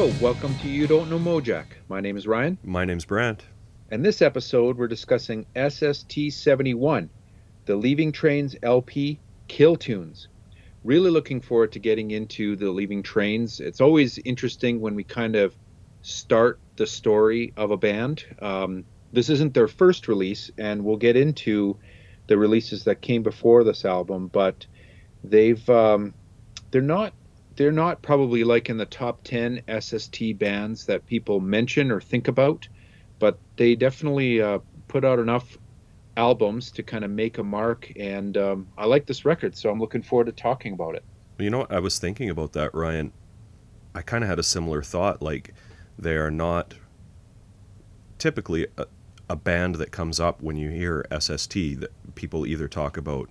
Hello, welcome to You Don't Know Mojack. My name is Ryan, My name's Brant. and this episode we're discussing SST 71, the Leaving Trains LP Kill Tunes. Really looking forward to getting into the Leaving Trains. It's always interesting when we kind of start the story of a band. Um, this isn't their first release, and we'll get into the releases that came before this album, but they've um, they're not they're not probably like in the top 10 SST bands that people mention or think about, but they definitely uh, put out enough albums to kind of make a mark. And um, I like this record, so I'm looking forward to talking about it. You know what? I was thinking about that, Ryan. I kind of had a similar thought. Like, they are not typically a, a band that comes up when you hear SST. That people either talk about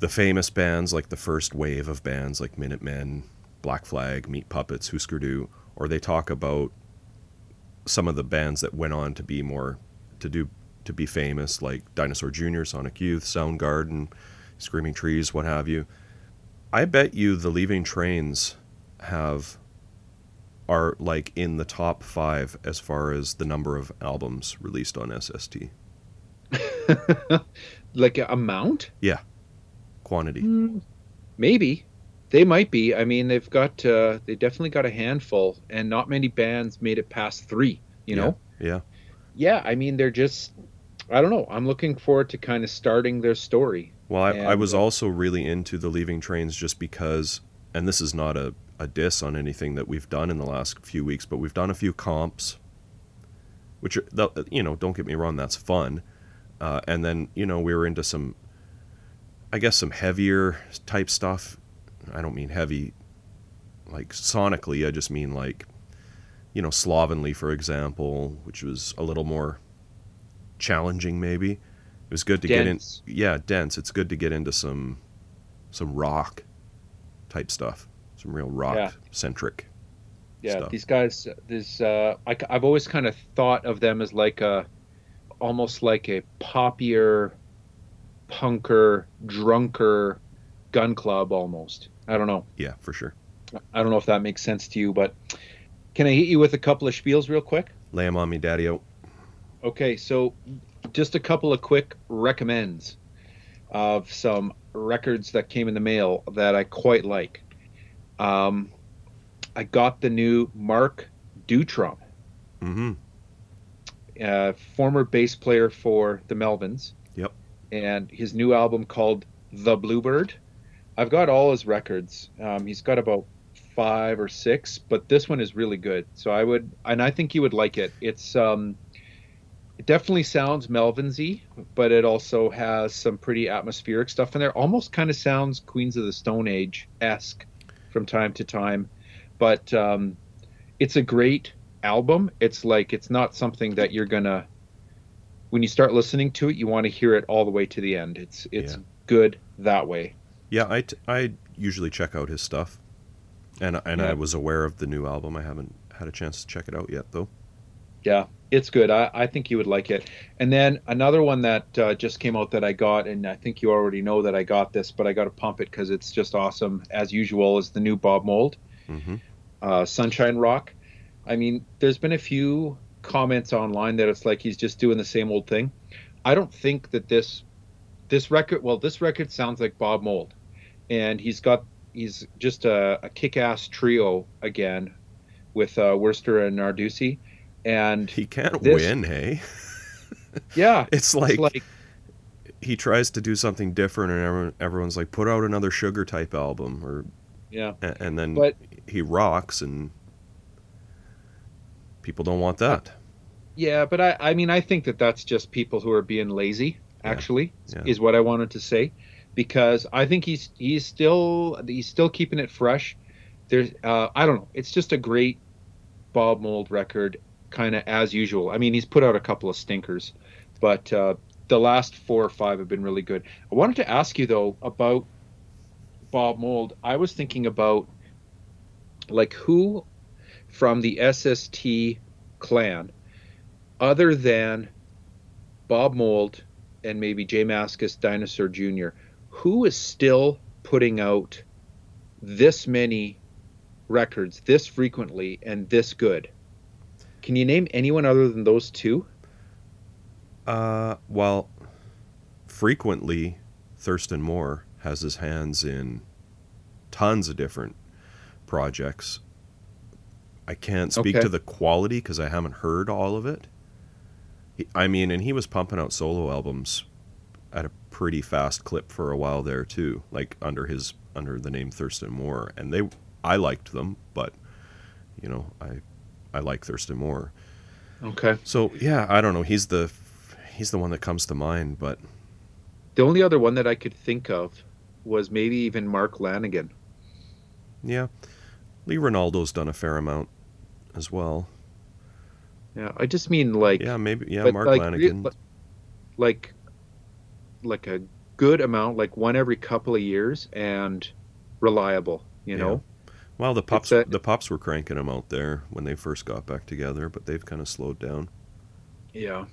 the famous bands, like the first wave of bands, like Minutemen, Black Flag, Meat Puppets, Husker Du, or they talk about some of the bands that went on to be more to do to be famous, like Dinosaur Jr., Sonic Youth, Soundgarden, Screaming Trees, what have you. I bet you the Leaving Trains have are like in the top five as far as the number of albums released on SST. like amount? Yeah, quantity. Mm, maybe. They might be. I mean, they've got uh, they definitely got a handful, and not many bands made it past three. You know? Yeah. Yeah. I mean, they're just. I don't know. I'm looking forward to kind of starting their story. Well, I, I was uh, also really into the Leaving Trains just because, and this is not a, a diss on anything that we've done in the last few weeks, but we've done a few comps, which, are, you know, don't get me wrong, that's fun. Uh, and then, you know, we were into some, I guess, some heavier type stuff. I don't mean heavy like sonically, I just mean like, you know, Slovenly, for example, which was a little more challenging, maybe. It was good to Dense. get in. Yeah, dense. It's good to get into some, some rock type stuff, some real rock Yeah. centric. yeah stuff. these guys this uh I, have always kind of thought of them as like a almost like a poppier punker drunker gun club almost i don't know Yeah, for sure. i don't know if that makes sense to you but can i hit you with a couple of spiels real quick Lay 'em on me, daddy. O. Okay so just a couple of quick recommends of some records that came in the mail that i quite like um i got the new mark Deutrom Mm-hmm. uh, former bass player for the Melvins. And his new album called The Bluebird. I've got all his records. Um, he's got about five or six, but this one is really good. So I would, and I think you would like it. It's um, it definitely sounds Melvinsy, but it also has some pretty atmospheric stuff in there. Almost kind of sounds Queens of the Stone Age esque from time to time, but um, it's a great album. It's like it's not something that you're gonna when you start listening to it, you want to hear it all the way to the end. It's it's Yeah. good that way. Yeah, I, t- I usually check out his stuff, and and Yeah. I was aware of the new album. I haven't had a chance to check it out yet, though. Yeah, it's good. I, I think you would like it. And then another one that uh, just came out that I got, and I think you already know that I got this, but I got to pump it because it's just awesome as usual. Is the new Bob Mould, Mm-hmm. uh, Sunshine Rock. I mean, there's been a few comments online that it's like he's just doing the same old thing. I don't think that this this record. Well, this record sounds like Bob Mould, and he's got he's just a, a kick-ass trio again with uh, Wurster and Narducci, and He can't This- win, hey. yeah, It's like, it's like he tries to do something different, and everyone, everyone's like, "Put out another Sugar type album," or yeah, a- and then But- he rocks, and people don't want that. Yeah. But I I mean I think that that's just people who are being lazy. Yeah, Actually, yeah. is what I wanted to say, because I think he's he's still he's still keeping it fresh. There's uh, I don't know. It's just a great Bob Mould record, kind of as usual. I mean, he's put out a couple of stinkers, but uh, the last four or five have been really good. I wanted to ask you though about Bob Mould. I was thinking about like who from the SST clan, other than Bob Mould and maybe J Mascis Dinosaur Jr., who is still putting out this many records this frequently and this good. Can you name anyone other than those two? Uh, well, frequently, Thurston Moore has his hands in tons of different projects. I can't speak Okay. to the quality because I haven't heard all of it. I mean, and he was pumping out solo albums at a pretty fast clip for a while there too, like under his under the name Thurston Moore, and they I liked them, but you know I I like Thurston Moore. Okay. So yeah, I don't know. He's the he's the one that comes to mind, but The only other one that I could think of was maybe even Mark Lanegan. yeah, Lee Ranaldo's done a fair amount as well. Yeah, I just mean like Yeah, maybe yeah, Mark like, Lanegan. re- like like a good amount, like one every couple of years and reliable, you Yeah. know? well, the pups a- the pups were cranking them out there when they first got back together, but they've kind of slowed down. Yeah.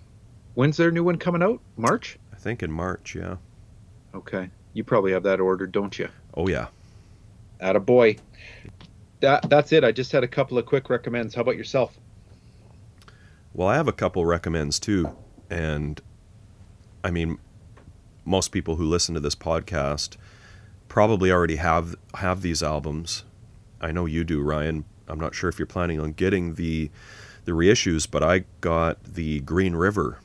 When's their new one coming out? March? I think in March, yeah. Okay. You probably have that ordered, don't you? Oh yeah. At a boy. That that's it. I just had a couple of quick recommends. How about yourself? Well, I have a couple recommends too, and I mean, most people who listen to this podcast probably already have have these albums. I know you do, Ryan. I'm not sure if you're planning on getting the the reissues, but I got the Green River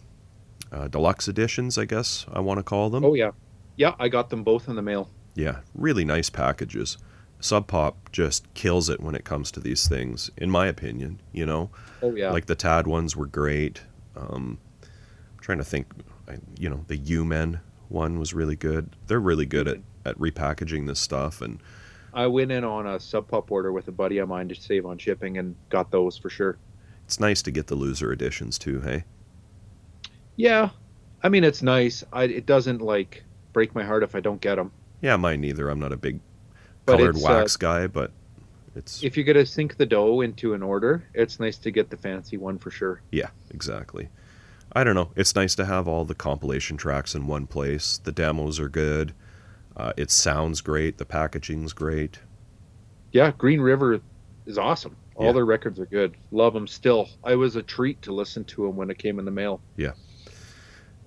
uh, deluxe editions, I guess I want to call them. Oh yeah. Yeah, I got them both in the mail. Yeah, really nice packages. Sub Pop just kills it when it comes to these things, in my opinion. You know, Oh yeah. like the Tad ones were great. Um, I'm trying to think, I, you know, the U Men one was really good. They're really good at, at repackaging this stuff, and I went in on a sub pop order with a buddy of mine to save on shipping and got those for sure. it's nice to get the loser editions too. Hey, Yeah. I mean, it's nice. I it doesn't like break my heart if I don't get them. yeah, mine neither. I'm not a big colored uh, wax guy, but it's If you're gonna sink the dough into an order, it's nice to get the fancy one for sure. Yeah, exactly. I don't know. It's nice to have all the compilation tracks in one place. The demos are good. Uh, it sounds great. The packaging's great. Yeah, Green River is awesome. All Yeah. their records are good. Love them still. I was a treat to listen to them when it came in the mail. Yeah.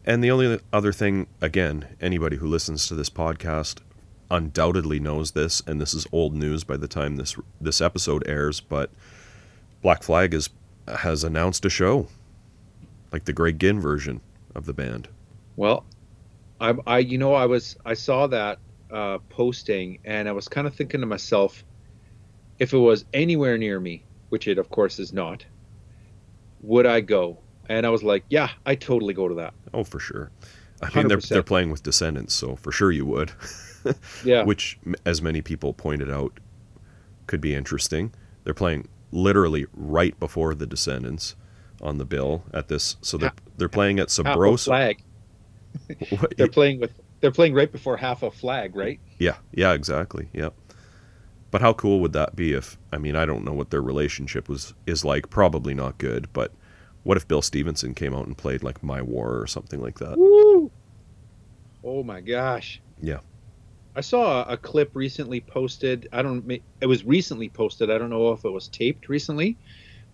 And the only other thing, again, anybody who listens to this podcast undoubtedly knows this, and this is old news by the time this this episode airs. But Black Flag is has announced a show, like the Greg Ginn version of the band. Well, I, I you know, I was I saw that uh, posting and I was kind of thinking to myself, if it was anywhere near me, which it of course is not, would I go? And I was like, yeah, I totally go to that. Oh, for sure. I mean, they're they're playing with Descendents, so for sure you would. Yeah, which, as many people pointed out, could be interesting. They're playing literally right before the Descendents on the bill at this, so they're they're playing at Sabroso. flag. They're playing with. They're playing right before half a flag, right? Yeah, yeah, exactly. Yep. But how cool would that be if I mean I don't know what their relationship was is like. Probably not good. But what if Bill Stevenson came out and played like My War or something like that? Woo! Oh my gosh. Yeah. I saw a, clip recently posted. I don't. It was recently posted. I don't know if it was taped recently,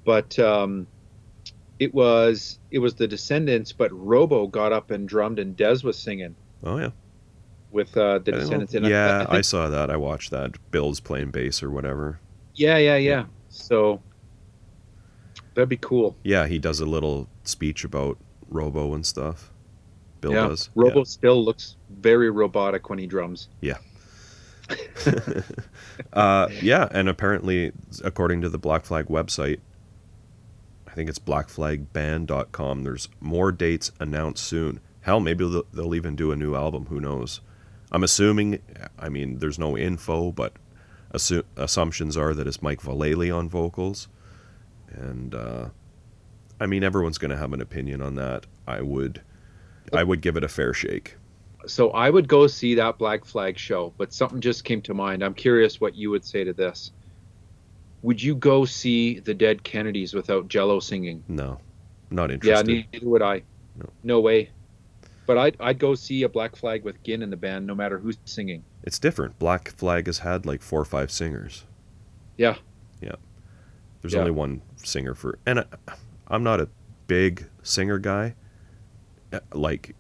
but um, it was. It was the Descendents, but Robo got up and drummed, and Dez was singing Oh yeah. with uh, the I. Descendents. And yeah, I, I, think, saw that. I watched that. Bill's playing bass or whatever. yeah, yeah, yeah. So that'd be cool. Yeah, he does a little speech about Robo and stuff. Bill yeah, does. Robo still looks very robotic when he drums. Yeah. uh, yeah, and apparently, according to the Black Flag website, I think it's blackflagband.com, there's more dates announced soon. Hell, maybe they'll, they'll even do a new album. Who knows? I'm assuming, I mean, there's no info, but assu- assumptions are that it's Mike Vallely on vocals. And, uh, I mean, everyone's going to have an opinion on that. I would. I would give it a fair shake. So I would go see that Black Flag show, but something just came to mind. I'm curious what you would say to this. Would you go see the Dead Kennedys without Jello singing? No, not interested. Yeah, neither would I. No. No way. But I'd, I'd go see a Black Flag with Ginn in the band, no matter who's singing. It's different. Black Flag has had like four or five singers. Yeah. Yeah. There's Yeah. only one singer for, and I, I'm not a big singer guy. Uh, Like,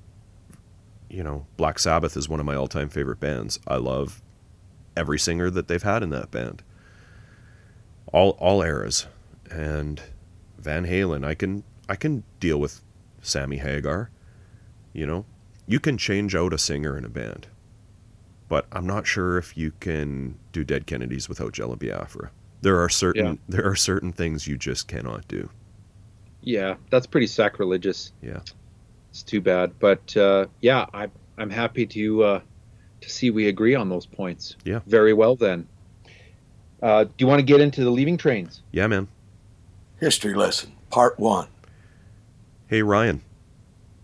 you know, Black Sabbath is one of my all-time favorite bands. I love every singer that they've had in that band. All all eras, and Van Halen. I can I can deal with Sammy Hagar. You know, you can change out a singer in a band, but I'm not sure if you can do Dead Kennedys without Jello Biafra. There are certain Yeah. there are certain things you just cannot do. Yeah, that's pretty sacrilegious. Yeah. It's too bad, but uh, yeah, I, I'm happy to uh, to see we agree on those points. Yeah. Very well then. Uh, do you want to get into the leaving trains? Yeah, man. History lesson, part one. Hey Ryan,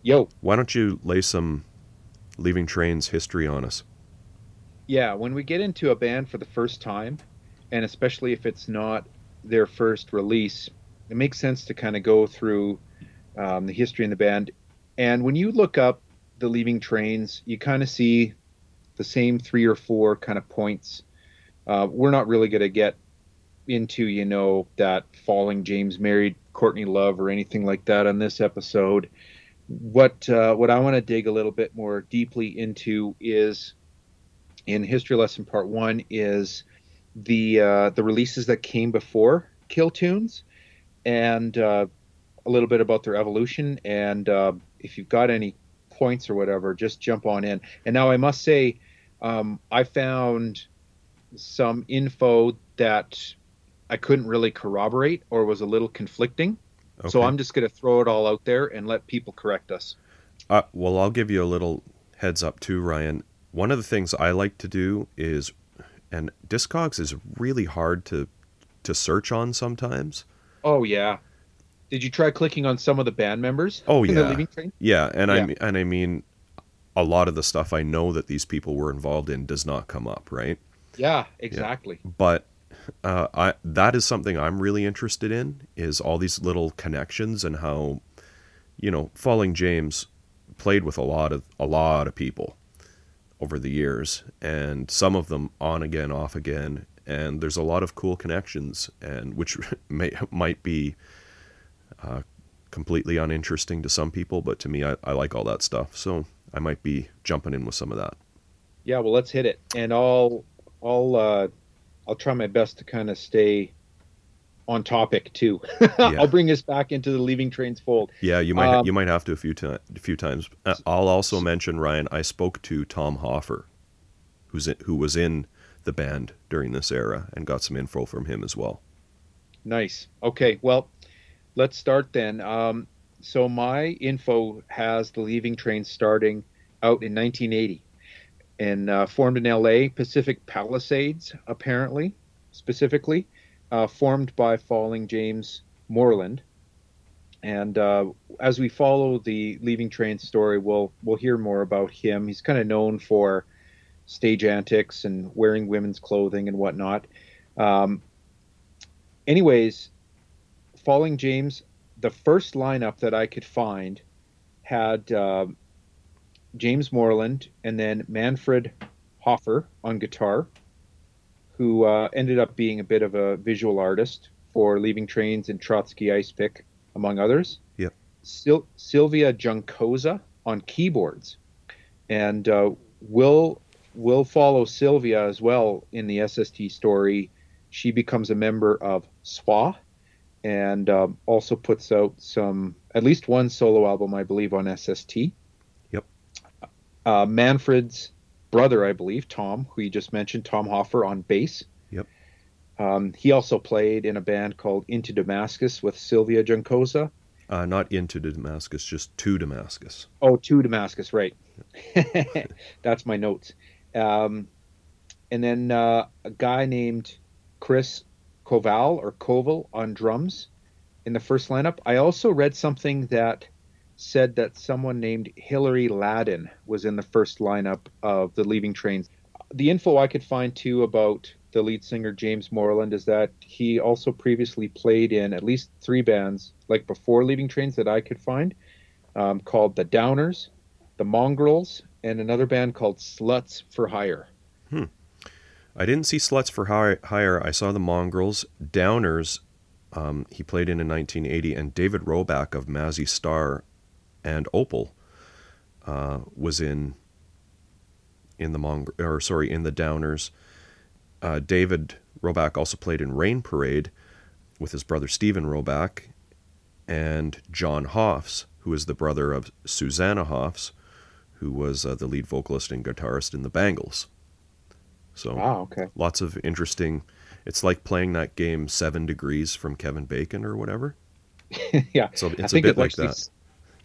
Yo, why don't you lay some Leaving Trains history on us? yeah. When we get into a band for the first time, and especially if it's not their first release, it makes sense to kind of go through um, the history in the band. And when you look up the leaving trains, you kind of see the same three or four kind of points. Uh, we're not really going to get into, you know, that falling James married Courtney Love or anything like that on this episode. What uh, what I want to dig a little bit more deeply into is in history lesson part one is the uh, the releases that came before Kill Tunes and uh, a little bit about their evolution. And uh, if you've got any points or whatever, just jump on in. And now I must say, um, I found some info that I couldn't really corroborate or was a little conflicting. Okay. So I'm just going to throw it all out there and let people correct us. Uh, well, I'll give you a little heads up too, Ryan. One of the things I like to do is, and Discogs is really hard to to search on sometimes. Oh yeah. Did you try clicking on some of the band members? Oh, yeah. Yeah, and I mean, and I mean, a lot of the stuff I know that these people were involved in does not come up, right? Yeah, exactly. But uh, I that is something I'm really interested in is all these little connections and how, you know, Falling James played with a lot of a lot of people over the years, and some of them on again, off again, and there's a lot of cool connections, and which may might be uh, completely uninteresting to some people, but to me, I, I like all that stuff, so I might be jumping in with some of that. Yeah, well, let's hit it, and I'll I'll uh, I'll try my best to kind of stay on topic too. I'll bring us back into the Leaving Trains fold. Yeah, you might Um, you might have to a few ti- a few times. Uh, I'll also mention Ryan. I spoke to Tom Hoffer, who's in, who was in the band during this era, and got some info from him as well. Nice. Okay, well, let's start then. Um, so my info has the Leaving Train starting out in 1980 and uh, formed in LA, Pacific Palisades, apparently, specifically, uh, formed by Falling James Moreland. And uh, as we follow the Leaving Train story, we'll we'll hear more about him. He's kind of known for stage antics and wearing women's clothing and whatnot. Um, anyways, Falling James, the first lineup that I could find had uh, James Moreland and then Manfred Hoffer on guitar, who uh, ended up being a bit of a visual artist for Leaving Trains and Trotsky Ice Pick, among others. Yep. Sil- Sylvia Juncosa on keyboards, and uh, we'll we'll follow Sylvia as well in the SST story. She becomes a member of SWA, and um, also puts out some at least one solo album, I believe, on SST. Yep. Uh, Manfred's brother, I believe, Tom, who you just mentioned, Tom Hoffer on bass. Yep. Um, he also played in a band called Into Damascus with Sylvia Juncosa. Uh, not into Damascus, just to Damascus. Oh, to Damascus, right. That's my notes. Um, and then uh, a guy named Chris Koval or Koval on drums in the first lineup. I also read something that said that someone named Hillary Ladin was in the first lineup of the Leaving Trains. The info I could find too about the lead singer James Moreland is that he also previously played in at least three bands, like before Leaving Trains, that I could find, um, called the Downers, the Mongrels, and another band called Sluts for Hire. I didn't see Sluts for Hire. I saw the Mongrels. Downers, um, he played in in 1980, and David Roback of Mazzy Star and Opal uh, was in in the Mong or sorry in the Downers. Uh, David Roback also played in Rain Parade with his brother Stephen Roback and John Hoffs, who is the brother of Susanna Hoffs, who was uh, the lead vocalist and guitarist in the Bangles. So Wow. Okay. lots of interesting. It's like playing that game Seven Degrees from Kevin Bacon or whatever. yeah. So it's a bit it's like actually that.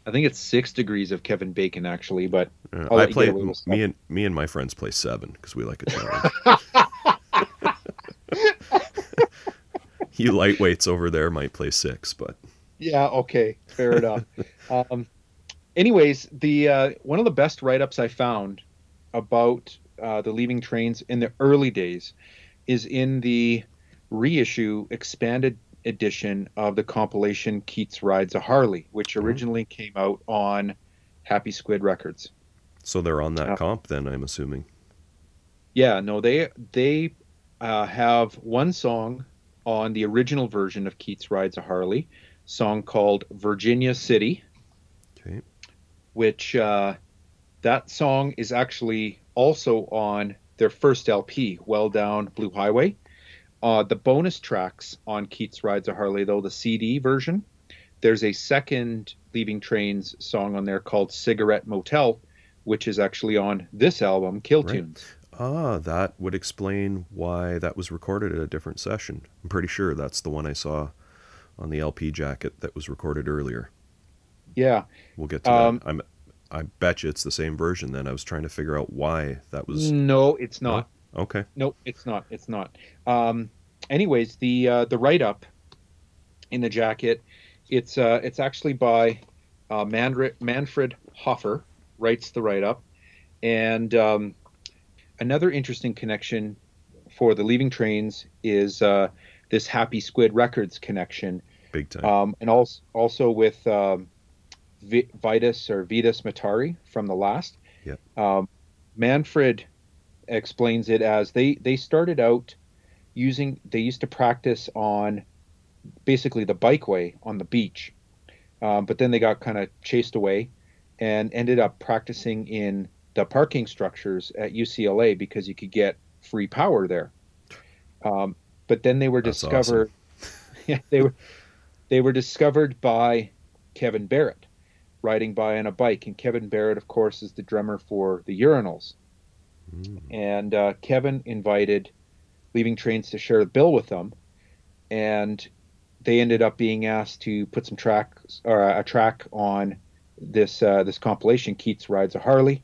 I think it's six degrees of Kevin Bacon actually, but Uh, I play me and me and my friends play seven because we like a challenge. you lightweights over there might play six, but Yeah, okay, fair enough. Um, anyways, the uh, one of the best write-ups I found about uh, the Leaving Trains in the early days is in the reissue expanded edition of the compilation Keats Rides a Harley, which Mhm. originally came out on Happy Squid Records. so they're on that Yeah. comp then. I'm assuming. Yeah, no, they they uh, have one song on the original version of Keats Rides a Harley, song called Virginia City. Okay. which uh, that song is actually also on their first LP, Well Down Blue Highway. Uh, the bonus tracks on Keats Rides a Harley, though, the CD version, there's a second Leaving Trains song on there called Cigarette Motel, which is actually on this album, Kill Right. Tunes. Ah, that would explain why that was recorded at a different session. I'm pretty sure that's the one I saw on the LP jacket that was recorded earlier. Yeah, We'll get to Um, that. I'm, I bet you it's the same version. Then I was trying to figure out why that was. no, it's not. Okay. No, it's not. It's not. Um, anyways, the uh, the write up in the jacket, it's uh, it's actually by uh, Manfred Manfred Hoffer writes the write up, and um, another interesting connection for the Leaving Trains is uh, this Happy Squid Records connection, Big time. um, and also also with um, Vi- Vitus or Vitus Mataré from the last. Yep. Um, Manfred explains it as they they started out using they used to practice on basically the bikeway on the beach, um, but then they got kind of chased away and ended up practicing in the parking structures at UCLA because you could get free power there. Um, but then they were That's discovered. yeah, they were they were discovered by Kevin Barrett riding by on a bike, and Kevin Barrett, of course, is the drummer for the Urinals. Mm. And uh, Kevin invited Leaving Trains to share the bill with them, and they ended up being asked to put some tracks or a track on this uh, this compilation. Keats rides a Harley,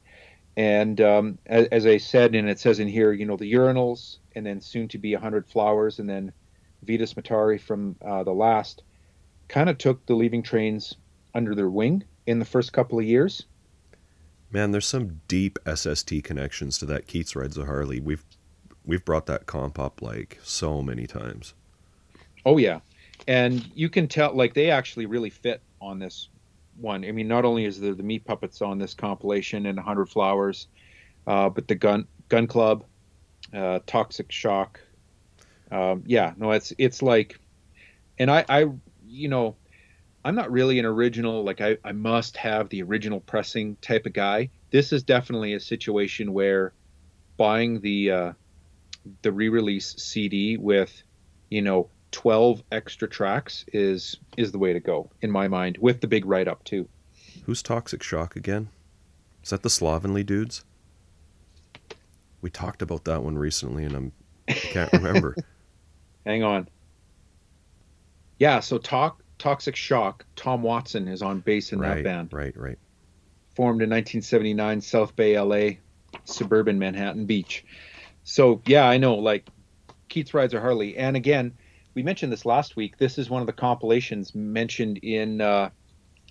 and um, as, as I said, and it says in here, you know, the Urinals, and then soon to be a hundred flowers, and then Vitus Mataré from uh, the last, kind of took the Leaving Trains under their wing in the first couple of years. Man, there's some deep SST connections to that Keats rides a Harley. We've we've brought that comp up like so many times. Oh yeah, and you can tell like they actually really fit on this one. I mean, not only is the the meat puppets on this compilation and Hundred Flowers, uh, but the gun gun club, uh, Toxic Shock. Um, yeah, no, it's it's like, and I I you know, I'm not really an original like I I must have the original pressing type of guy. This is definitely a situation where buying the uh, the re-release CD with you know 12 extra tracks is is the way to go in my mind with the big write up too Who's Toxic Shock again? Is that the Slovenly dudes? We talked about that one recently, and I'm I can't remember. hang on yeah so talk toxic shock tom watson is on bass in right, that band. right, right. formed in 1979 south bay la suburban manhattan beach. So yeah i know like keats rides a harley. And again we mentioned this last week. This is one of the compilations mentioned in uh,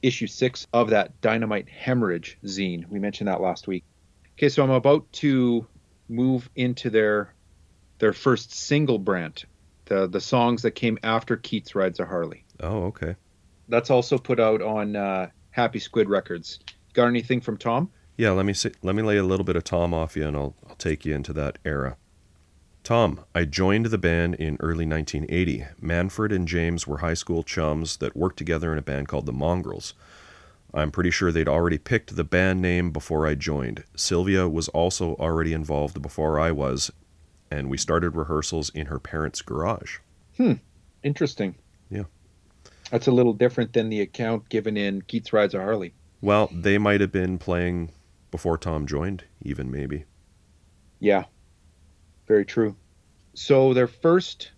issue six of that dynamite hemorrhage zine. We mentioned that last week. Okay so i'm about to move into their their first single brand the the songs that came after keats rides a harley Oh, okay. that's also put out on uh, happy squid records got anything from tom Yeah, let me see, let me lay a little bit of Tom off you, and I'll I'll take you into that era. Tom, I joined the band in early 1980. Manfred and James were high school chums that worked together in a band called the Mongrels. I'm pretty sure they'd already picked the band name before I joined. Sylvia was also already involved before I was, and we started rehearsals in her parents' garage. Hmm. Interesting. Yeah. That's a little different than the account given in Keats Rides a Harley. Well, they might have been playing before Tom joined, even maybe. Yeah, very true. So their first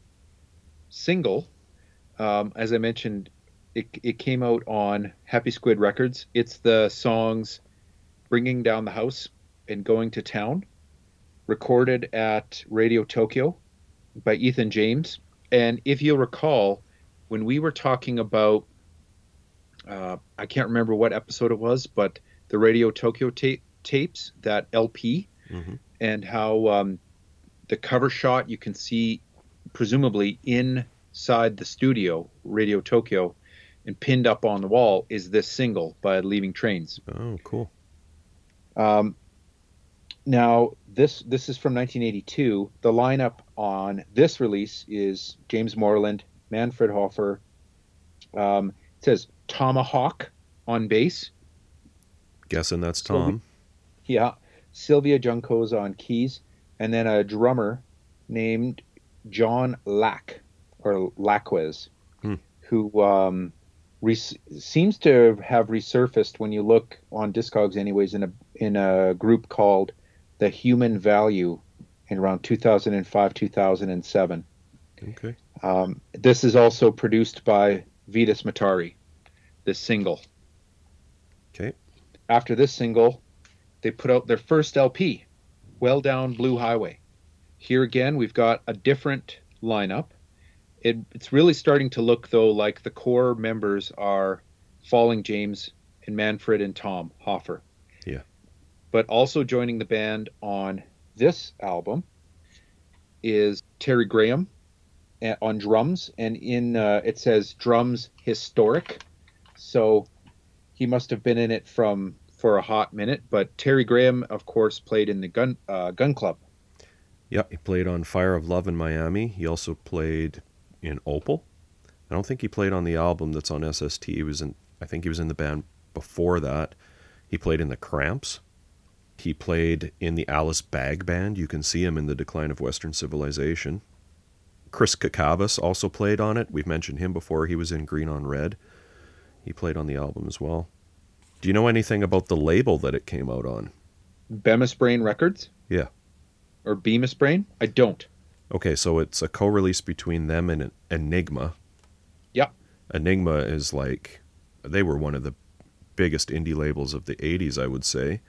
single, um, as I mentioned, it, it came out on Happy Squid Records. It's the songs Bringing Down the House and Going to Town, recorded at Radio Tokyo by Ethan James. And if you'll recall, when we were talking about, uh, I can't remember what episode it was, but the Radio Tokyo tape tapes, that LP, hmm and how um, the cover shot you can see presumably inside the studio radio tokyo and pinned up on the wall is this single by leaving trains. Oh, cool. um, now this this is from 1982 the lineup on this release is james moreland manfred hofer um, it says tomahawk on bass Guessing that's Tom. Yeah, Sylvia Juncosa on keys, and then a drummer named John Lack or Laquez, Hmm. who um, res- seems to have resurfaced when you look on Discogs, anyways, in a in a group called the Human Value in around 2005 2007. Okay. Um, this is also produced by Vitus Mataré, this single. Okay. After this single, they put out their first LP, Well Down Blue Highway. Here again, we've got a different lineup. It, it's really starting to look, though, like the core members are Falling James and Manfred and Tom Hoffer. Yeah. But also joining the band on this album is Terry Graham on drums, and in uh, it says drums historic. So he must have been in it from for a hot minute. But Terry Graham, of course, played in the Gun uh, Gun Club. Yeah, he played on Fire of Love in Miami. He also played in Opal. I don't think he played on the album that's on SST. He was in I think he was in the band before that. He played in the Cramps. He played in the Alice Bag Band. You can see him in The Decline of Western Civilization. Chris Cacavas also played on it. We've mentioned him before. He was in Green on Red. He played on the album as well. Do you know anything about the label that it came out on? Bemis Brain Records. Yeah. Or Bemis Brain. I don't. Okay, so it's a co-release between them and Enigma. Yeah. Enigma is like they were one of the biggest indie labels of the 80s, I would say.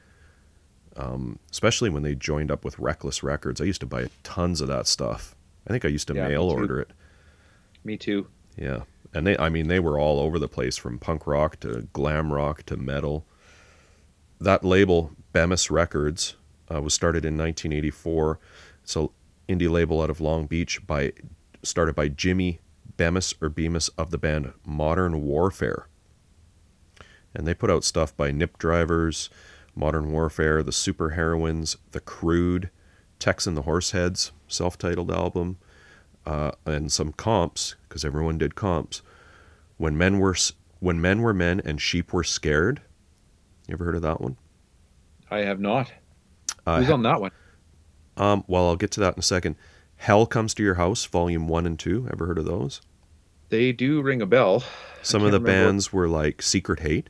Um, especially when they joined up with Reckless Records. I used to buy tons of that stuff. I think I used to Yeah, mail order it. Me too. Yeah. And they I mean they were all over the place from punk rock to glam rock to metal. That label Bemis Records uh, was started in 1984. It's a indie label out of Long Beach by started by Jimmy Bemis or Bemis of the band Modern Warfare. And they put out stuff by Nip Drivers, Modern Warfare, The Super Heroines, The Crude, Tex and the Horseheads, self-titled album, uh, and some comps because everyone did comps. When men were when men were men and sheep were scared. You ever heard of that one? I have not. Uh, Who's on that one? um, well, I'll get to that in a second. Hell comes to your house, volume one and two. Ever heard of those? They do ring a bell. Some of the remember. bands were like Secret Hate,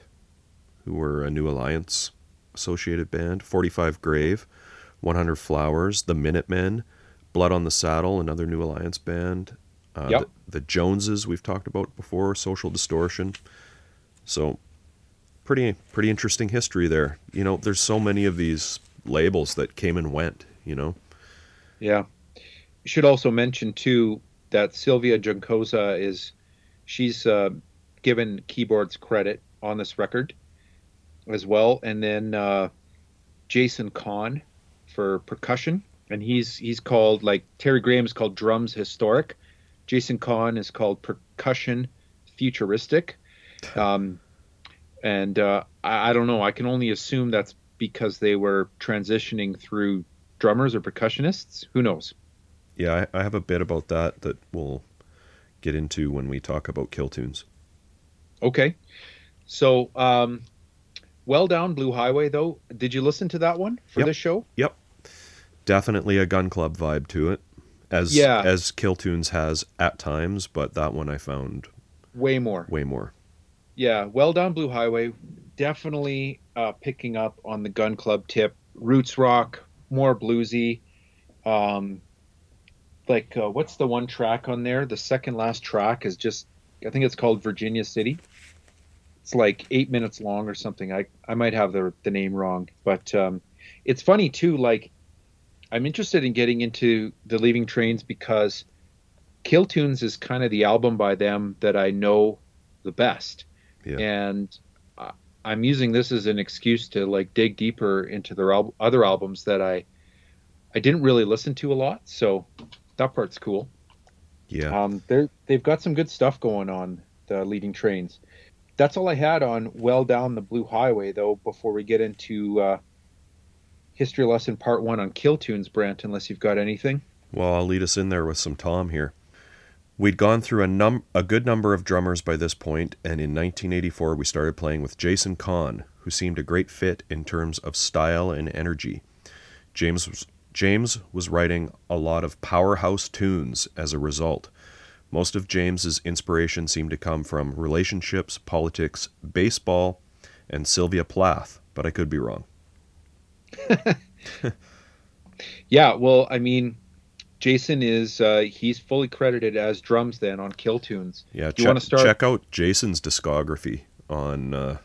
who were a New Alliance associated band. Forty Five Grave, One Hundred Flowers, The Minutemen, Blood on the Saddle, another New Alliance band. Uh, Yep. the, the Joneses we've talked about before, Social Distortion. So pretty pretty interesting history there. You know, there's so many of these labels that came and went. You know. Yeah. Should also mention too that Sylvia Juncosa is she's uh, given keyboards credit on this record as well, and then uh, Jason Kahn for percussion, and he's he's called like Terry Graham is called drums historic. Jason Kahn is called percussion futuristic. Um, and uh, I, I don't know. I can only assume that's because they were transitioning through drummers or percussionists. Who knows? Yeah, I, I have a bit about that that we'll get into when we talk about kill tunes. Okay. So, um, well down Blue Highway though. Did you listen to that one for Yep. this show? Yep. Definitely a gun club vibe to it. As Yeah. as Kill Tunes has at times, but that one I found Way more. way more. Yeah, well down Blue Highway. Definitely uh, picking up on the gun club tip. Roots rock, more bluesy. Um, like uh, what's the one track on there? The second last track is just I think it's called Virginia City. It's like eight minutes long or something. I I might have the the name wrong, but um, it's funny too. Like I'm interested in getting into the Leaving Trains because Kill Tunes is kind of the album by them that I know the best Yeah. and I'm using this as an excuse to like dig deeper into their al- other albums that I I didn't really listen to a lot. So that part's cool. Yeah. Um, they're they've got some good stuff going on. The leading trains. That's all I had on well down the blue highway though. Before we get into uh, history lesson part one on kill tunes, Brent, unless you've got anything. Well, I'll lead us in there with some Tom here. We'd gone through a num a good number of drummers by this point, and in 1984 we started playing with Jason Kahn, who seemed a great fit in terms of style and energy. James was, James was writing a lot of powerhouse tunes as a result. Most of James's inspiration seemed to come from relationships, politics, baseball, and Sylvia Plath, but I could be wrong. Yeah, well, I mean, Jason is uh, he's fully credited as drums then on Kill Tunes. Yeah, Do you check, start- check out Jason's discography on uh,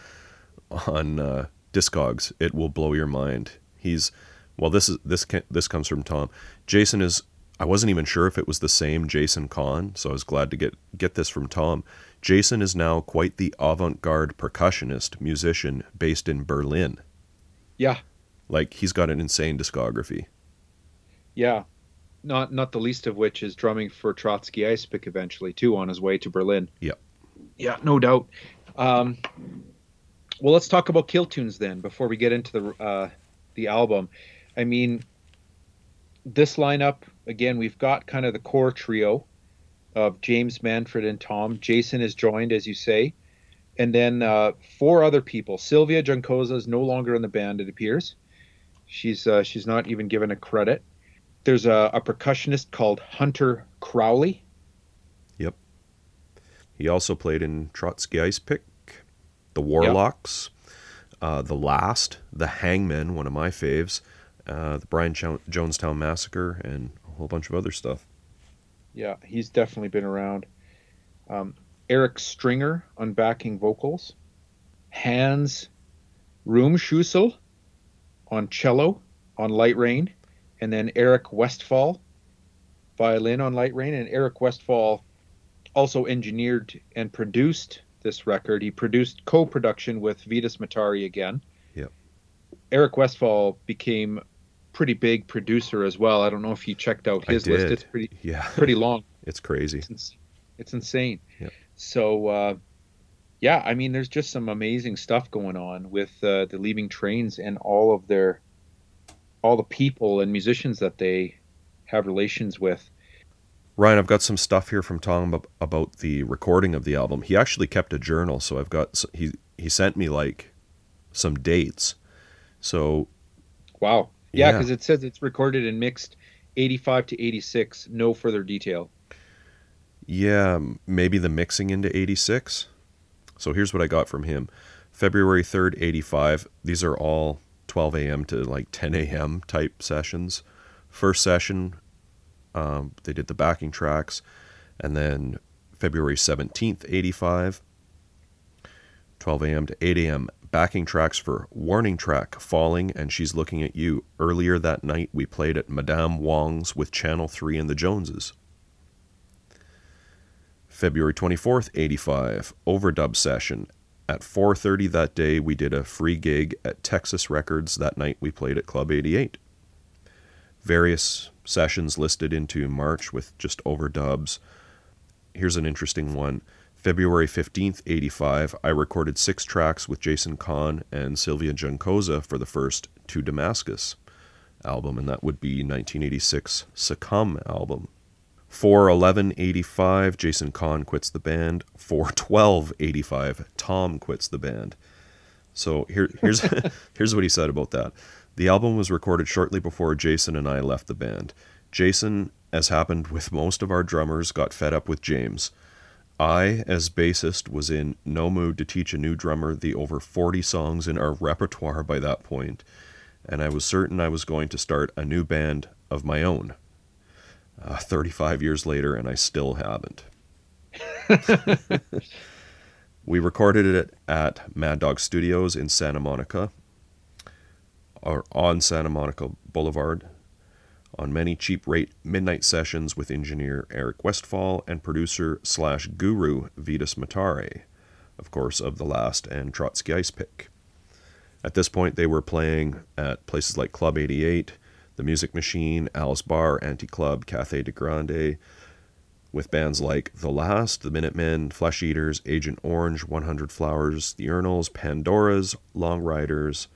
on uh, Discogs. It will blow your mind. He's well. This is this can, this comes from Tom. Jason is. I wasn't even sure if it was the same Jason Kahn, so I was glad to get get this from Tom. Jason is now quite the avant-garde percussionist musician based in Berlin. Yeah, Like he's got an insane discography. Yeah, not not the least of which is drumming for Trotsky Icepick eventually too on his way to Berlin. Yep. Yeah, no doubt. Um, well, let's talk about Kill Tunes then before we get into the uh, the album. I mean, this lineup again, we've got kind of the core trio of James, Manfred, and Tom. Jason is joined, as you say, and then uh, four other people. Sylvia Juncosa is no longer in the band. It appears she's uh, she's not even given a credit. There's a, a percussionist called Hunter Crowley. Yep. He also played in Trotsky Ice Pick, The Warlocks, uh, The Last, The Hangmen, one of my faves, uh, the Brian jo- Jonestown Massacre, and a whole bunch of other stuff. Yeah, he's definitely been around. Um, Eric Stringer on backing vocals. Hans Ruhmschusel on cello on Light Rain. And then Eric Westfall, violin on Light Rain. And Eric Westfall also engineered and produced this record. He produced co production with Vitus Mataré again. Yep. Eric Westfall became pretty big producer as well. I don't know if you checked out his list. It's pretty Yeah, pretty long. it's crazy. It's, it's insane. Yep. So, uh, yeah, I mean, there's just some amazing stuff going on with uh, the Leaving Trains and all of their, all the people and musicians that they have relations with. Ryan, I've got some stuff here from Tom about the recording of the album. He actually kept a journal, so I've got he he sent me like some dates. So Wow. Yeah, Yeah. because it says it's recorded and mixed 85 to 86. No further detail. Yeah, maybe the mixing into 86. So here's what I got from him February 3rd, 85. These are all 12 a.m. to like 10 a.m. type sessions. First session, um, they did the backing tracks. And then February 17th, 85, 12 a.m. to 8 a.m. Backing tracks for Warning Track, Falling, and She's Looking at You. Earlier that night, we played at Madame Wong's with Channel 3 and the Joneses. February 24th, 85, overdub session. At 4:30 that day, we did a free gig at Texas Records. That night we played at Club 88. Various sessions listed into March with just overdubs. Here's an interesting one. February 15th, 85, I recorded six tracks with Jason Kahn and Sylvia Juncosa for the first To Damascus. album, and that would be 1986 Succumb album. 41185, Jason Kahn quits the band. 41285, Tom quits the band. So here, here's here's what he said about that. The album was recorded shortly before Jason and I left the band. Jason, as happened with most of our drummers, got fed up with James. I, as bassist, was in no mood to teach a new drummer the over 40 songs in our repertoire by that point, and I was certain I was going to start a new band of my own uh, 35 years later, and I still haven't. we recorded it at Mad Dog Studios in Santa Monica, or on Santa Monica Boulevard, on many cheap rate midnight sessions with engineer Eric Westfall and producer slash guru Vitus Mataré, of course, of The Last and Trotsky Ice Pick. At this point, they were playing at places like Club 88, the Music Machine, Al's Bar, Anti Club, Cathay de Grande, with bands like The Last, The Minutemen, Flesh Eaters, Agent Orange, 100 Flowers, The Urinals, Pandoras, Long Ryders,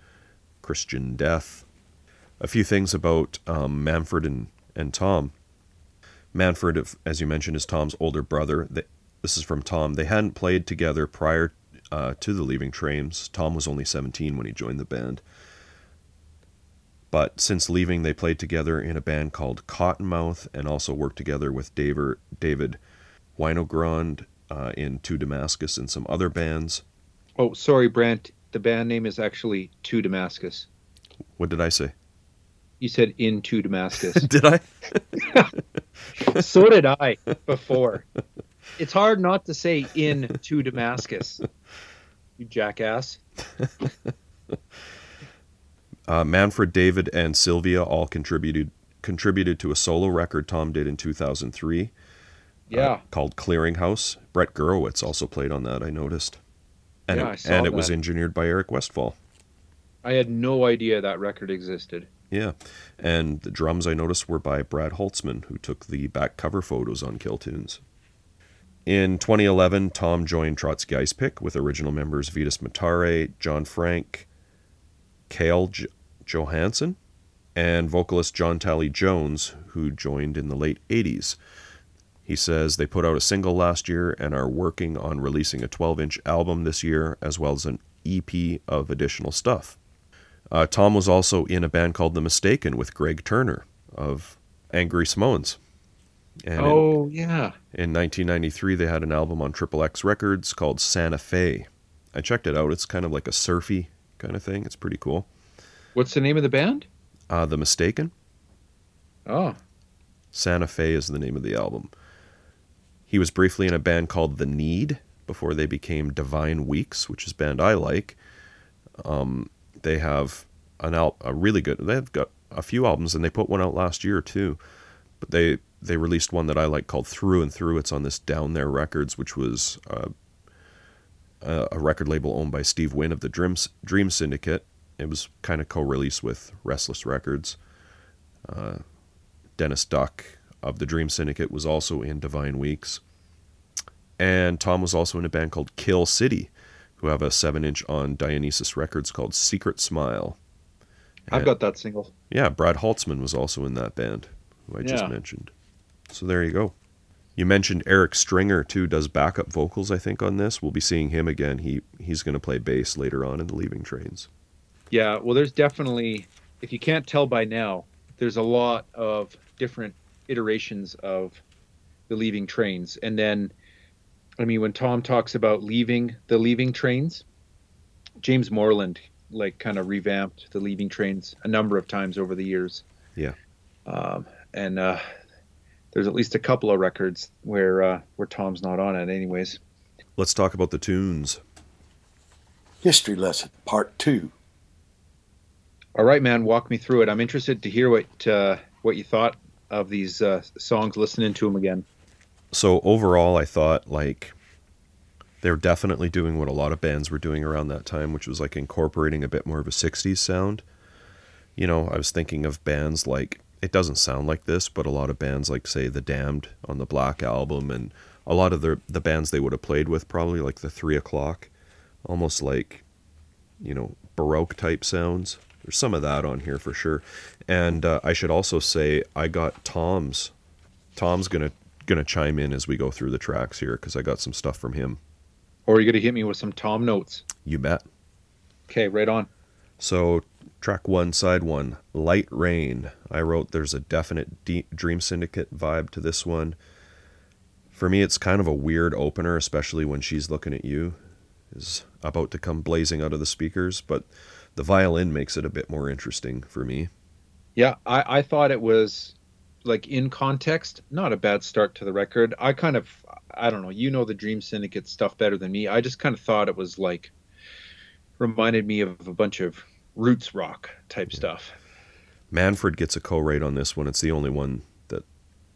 Christian Death. A few things about um, Manfred and, and Tom. Manfred, as you mentioned, is Tom's older brother. This is from Tom. They hadn't played together prior uh, to the Leaving Trains. Tom was only 17 when he joined the band. But since leaving, they played together in a band called Cottonmouth and also worked together with David, David Winogrand uh, in To Damascus and some other bands. Oh, sorry, Brent. The band name is actually To Damascus. What did I say? You said Into Damascus. did I? so did I before. It's hard not to say in to Damascus. You jackass. Uh, Manfred, David, and Sylvia all contributed contributed to a solo record Tom did in 2003. Uh, yeah. Uh, called Clearinghouse. Brett Gurewitz also played on that, I noticed. And yeah, it, and it was engineered by Eric Westfall. I had no idea that record existed. Yeah. And the drums I noticed were by Brad Holtzman, who took the back cover photos on Kill Tunes. In 2011, Tom joined Trotsky Ice Pick with original members Vitus Mataré, John Frank, Kjehl J- Johansen, and vocalist John Tally Jones, who joined in the late 80s. He says they put out a single last year and are working on releasing a 12 inch album this year, as well as an EP of additional stuff. Uh, Tom was also in a band called The Mistaken with Greg Turner of Angry Samoans. And oh, in, yeah. In 1993, they had an album on Triple X Records called Santa Fe. I checked it out. It's kind of like a surfy kind of thing. It's pretty cool. What's the name of the band? Uh, the Mistaken. Oh. Santa Fe is the name of the album. He was briefly in a band called The Need before they became Divine Weeks, which is a band I like. Um, they have an al- a really good. They've got a few albums, and they put one out last year too. But they they released one that I like called Through and Through. It's on this Down There Records, which was uh, a record label owned by Steve Wynn of the Dream, Dream Syndicate. It was kind of co-released with Restless Records. Uh, Dennis Duck of the Dream Syndicate was also in Divine Weeks. And Tom was also in a band called Kill City, who have a 7 inch on Dionysus Records called Secret Smile. And, I've got that single. Yeah, Brad Holtzman was also in that band, who I yeah. just mentioned. So there you go. You mentioned Eric Stringer too does backup vocals I think on this. We'll be seeing him again. He he's going to play bass later on in the Leaving Trains. Yeah, well there's definitely if you can't tell by now, there's a lot of different iterations of the Leaving Trains. And then I mean when Tom talks about leaving the Leaving Trains, James Moreland like kind of revamped the Leaving Trains a number of times over the years. Yeah. Um, and uh, there's at least a couple of records where uh, where Tom's not on it, anyways. Let's talk about the tunes. History lesson part two. All right, man, walk me through it. I'm interested to hear what uh, what you thought of these uh, songs, listening to them again. So overall, I thought like they're definitely doing what a lot of bands were doing around that time, which was like incorporating a bit more of a '60s sound. You know, I was thinking of bands like it doesn't sound like this, but a lot of bands like say The Damned on the Black album and a lot of the the bands they would have played with probably like the three o'clock, almost like, you know, baroque type sounds. there's some of that on here for sure. And uh, I should also say I got Tom's. Tom's gonna gonna chime in as we go through the tracks here because I got some stuff from him. Or you're gonna hit me with some Tom notes. You bet. Okay, right on. So track one, side one, Light Rain. I wrote there's a definite deep Dream Syndicate vibe to this one. For me, it's kind of a weird opener, especially when she's looking at you, is about to come blazing out of the speakers. But the violin makes it a bit more interesting for me. Yeah, I, I thought it was like in context, not a bad start to the record. I kind of, I don't know, you know the Dream Syndicate stuff better than me. I just kind of thought it was like, reminded me of a bunch of roots rock type yeah. stuff. Manfred gets a co-write on this one. It's the only one that,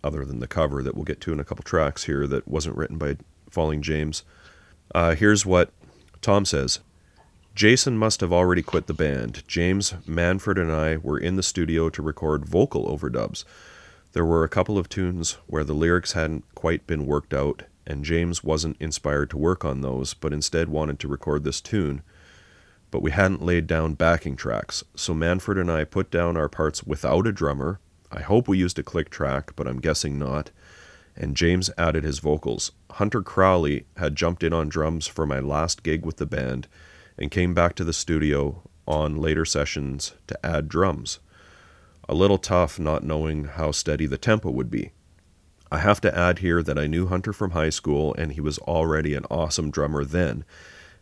other than the cover, that we'll get to in a couple tracks here that wasn't written by Falling James. Uh, here's what Tom says. Jason must have already quit the band. James, Manfred, and I were in the studio to record vocal overdubs. There were a couple of tunes where the lyrics hadn't quite been worked out, and James wasn't inspired to work on those, but instead wanted to record this tune. But we hadn't laid down backing tracks, so Manfred and I put down our parts without a drummer. I hope we used a click track, but I'm guessing not. And James added his vocals. Hunter Crowley had jumped in on drums for my last gig with the band and came back to the studio on later sessions to add drums. A little tough not knowing how steady the tempo would be. I have to add here that I knew Hunter from high school and he was already an awesome drummer then,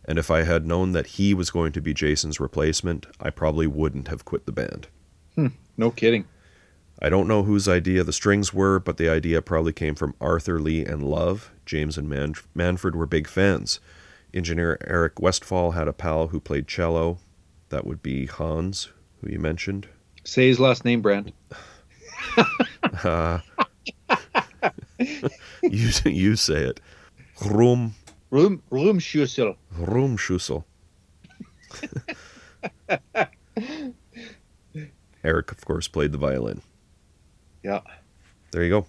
and if I had known that he was going to be Jason's replacement, I probably wouldn't have quit the band. Hmm, no kidding. I don't know whose idea the strings were, but the idea probably came from Arthur Lee and Love. James and Man- Manfred were big fans. Engineer Eric Westfall had a pal who played cello. That would be Hans, who you mentioned. Say his last name, Brand. uh, you you say it. Rum. Rum Rumschüssel. Rumschüssel. Eric, of course, played the violin. Yeah. There you go.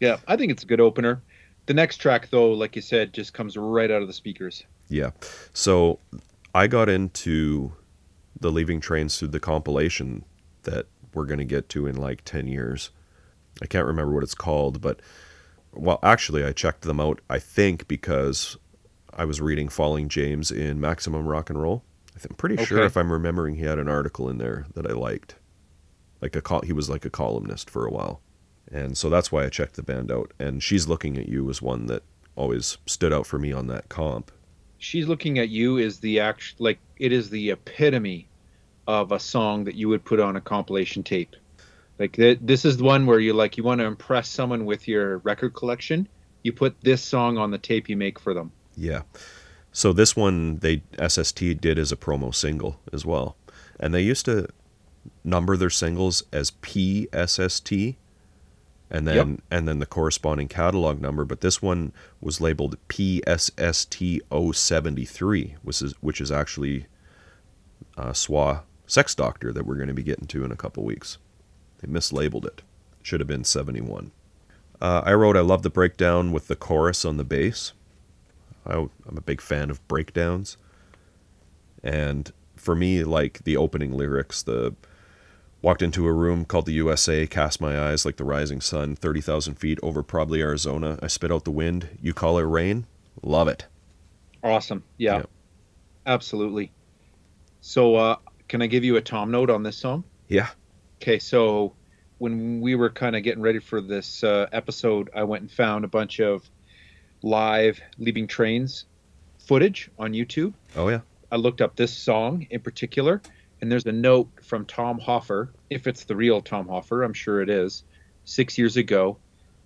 Yeah, I think it's a good opener. The next track, though, like you said, just comes right out of the speakers. Yeah. So I got into the Leaving Trains through the compilation that we're going to get to in like 10 years. I can't remember what it's called, but well, actually, I checked them out, I think, because I was reading Falling James in Maximum Rock and Roll. I'm pretty okay. sure if I'm remembering, he had an article in there that I liked. Like a col- he was like a columnist for a while and so that's why I checked the band out. And she's looking at you was one that always stood out for me on that comp. She's looking at you is the act like it is the epitome of a song that you would put on a compilation tape. Like this is the one where you like you want to impress someone with your record collection. You put this song on the tape you make for them. Yeah. So this one they SST did as a promo single as well. And they used to number their singles as PSST and then yep. and then the corresponding catalog number. But this one was labeled PSST073, which is which is actually uh, SWA Sex Doctor that we're going to be getting to in a couple weeks. They mislabeled it. Should have been 71. Uh, I wrote I love the breakdown with the chorus on the bass. I, I'm a big fan of breakdowns, and for me, like the opening lyrics, the Walked into a room called the USA, cast my eyes like the rising sun, 30,000 feet over probably Arizona. I spit out the wind. You call it rain? Love it. Awesome. Yeah. yeah. Absolutely. So, uh, can I give you a Tom note on this song? Yeah. Okay. So, when we were kind of getting ready for this uh, episode, I went and found a bunch of live leaving trains footage on YouTube. Oh, yeah. I looked up this song in particular and there's a note from Tom Hoffer, if it's the real Tom Hoffer, I'm sure it is, six years ago.